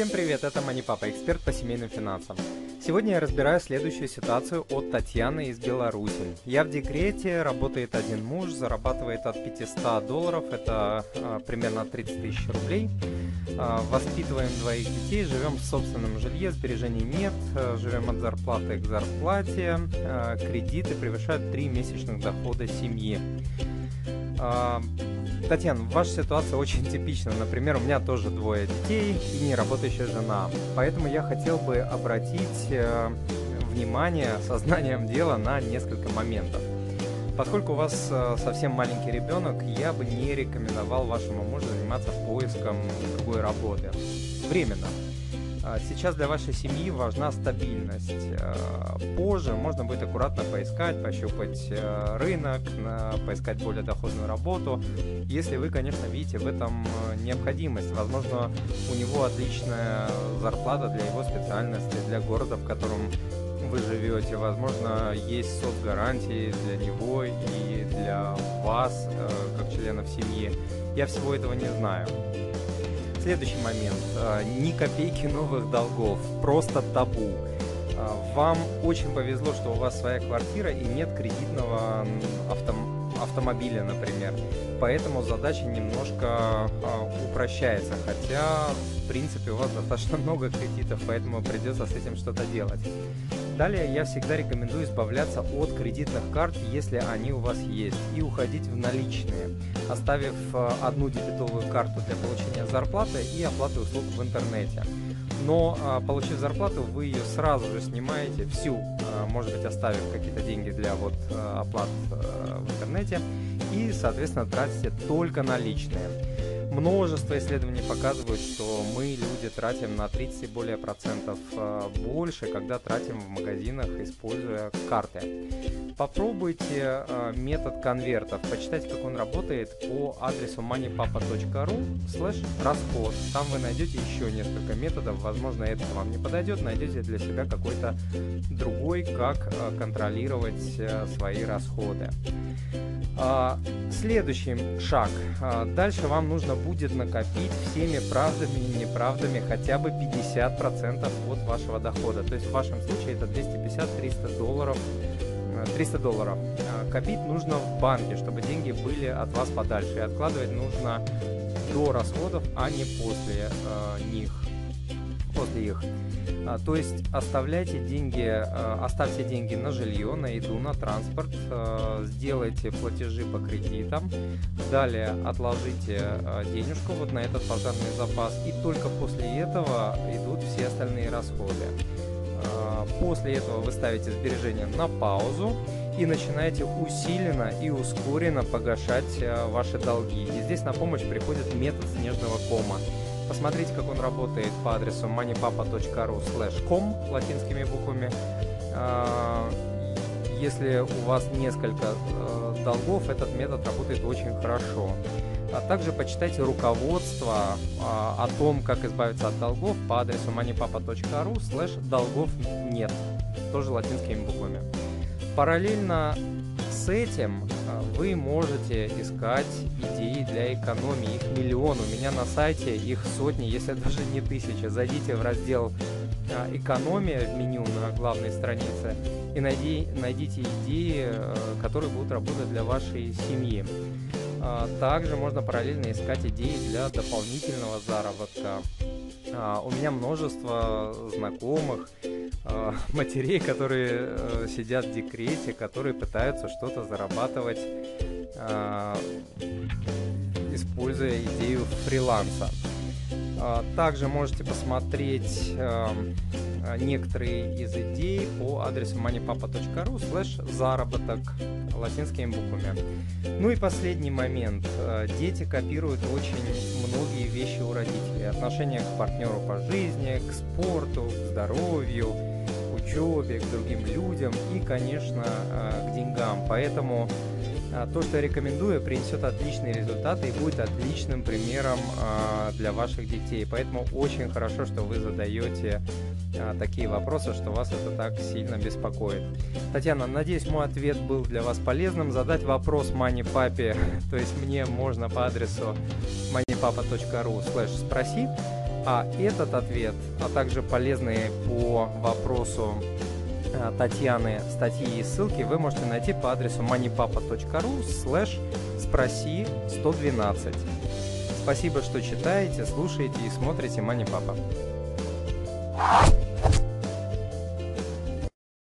Всем привет, это Мани Папа, эксперт по семейным финансам. Сегодня я разбираю следующую ситуацию от Татьяны из Беларуси. Я в декрете, работает один муж, зарабатывает от 500 долларов, это а, примерно 30 тысяч рублей. А, воспитываем двоих детей, живем в собственном жилье, сбережений нет, а, живем от зарплаты к зарплате, а, кредиты превышают 3 месячных дохода семьи. Татьяна, ваша ситуация очень типична. Например, у меня тоже двое детей и не работающая жена. Поэтому я хотел бы обратить э, внимание сознанием дела на несколько моментов. Поскольку у вас э, совсем маленький ребенок, я бы не рекомендовал вашему мужу заниматься поиском другой работы. Временно. А, сейчас для вашей семьи важна стабильность. А, позже можно будет аккуратно поискать, пощупать э, рынок, поискать более доходную работу, если вы, конечно, видите в этом э, необходимость. Возможно, у него отличная зарплата для его специальности, для города, в котором вы живете. Возможно, есть соцгарантии для него и для вас, э, как членов семьи. Я всего этого не знаю. Следующий момент. А, ни копейки новых долгов. Просто табу. А, вам очень повезло, что у вас своя квартира и нет кредитного авто автомобиля, например. Поэтому задача немножко а, упрощается. Хотя, в принципе, у вас достаточно много кредитов, поэтому придется с этим что-то делать. Далее я всегда рекомендую избавляться от кредитных карт, если они у вас есть, и уходить в наличные, оставив э, одну дебетовую карту для получения зарплаты и оплаты услуг в интернете. Но а, получив зарплату, вы ее сразу же снимаете всю, а, может быть, оставив какие-то деньги для вот э, оплат э, в интернете, и, соответственно, тратите только наличные. Множество исследований показывают, что мы, люди, тратим на 30 и более процентов э, больше, когда тратим в магазинах, используя карты. Попробуйте э, метод конвертов, почитайте, как он работает по адресу moneypapa.ru слэш расход. Там вы найдете еще несколько методов, возможно, этот вам не подойдет, найдете для себя какой-то другой, как э, контролировать свои расходы. А, следующий шаг. А, дальше вам нужно будет накопить всеми правдами и неправдами хотя бы 50% от вашего дохода. То есть в вашем случае это 250-300 долларов 300 э, долларов. А, копить нужно в банке, чтобы деньги были от вас подальше. И откладывать нужно до расходов, а не после э, них. После их. А, то есть оставляйте деньги, а, оставьте деньги на жилье, на еду, на транспорт, а, сделайте платежи по кредитам, далее отложите денежку вот на этот пожарный запас, и только после этого идут все остальные расходы. После этого вы ставите сбережения на паузу и начинаете усиленно и ускоренно погашать ваши долги. И здесь на помощь приходит метод снежного кома. Посмотрите, как он работает по адресу moneypapa.ru slash com латинскими буквами. А, если у вас несколько э, долгов, этот метод работает очень хорошо. А также почитайте руководство а, о том, как избавиться от долгов по адресу moneypapa.ru slash долгов нет, тоже латинскими буквами. Параллельно с этим а, вы можете искать идеи для экономии. Их миллион. У меня на сайте их сотни, если даже не тысячи. Зайдите в раздел а, «Экономия» в меню на главной странице и найди, найдите идеи, а, которые будут работать для вашей семьи. Также можно параллельно искать идеи для дополнительного заработка. У меня множество знакомых, э, матерей, которые э, сидят в декрете, которые пытаются что-то зарабатывать, э, используя идею фриланса. Э, также можете посмотреть э, некоторые из идей по адресу moneypapa.ru slash заработок латинскими буквами. Ну и последний момент. Э, дети копируют очень многие вещи у родителей. Отношение к партнеру по жизни, к спорту, к здоровью, учебе, к другим людям и, конечно, э, к деньгам. Поэтому э, то, что я рекомендую, принесет отличные результаты и будет отличным примером э, для ваших детей. Поэтому очень хорошо, что вы задаете такие вопросы, что вас это так сильно беспокоит. Татьяна, надеюсь, мой ответ был для вас полезным. Задать вопрос мане папе, то есть мне можно по адресу moneypapa.ru спроси А этот ответ, а также полезные по вопросу э, Татьяны статьи и ссылки вы можете найти по адресу moneypapa.ru слэш спроси 112. Спасибо, что читаете, слушаете и смотрите Money Papa.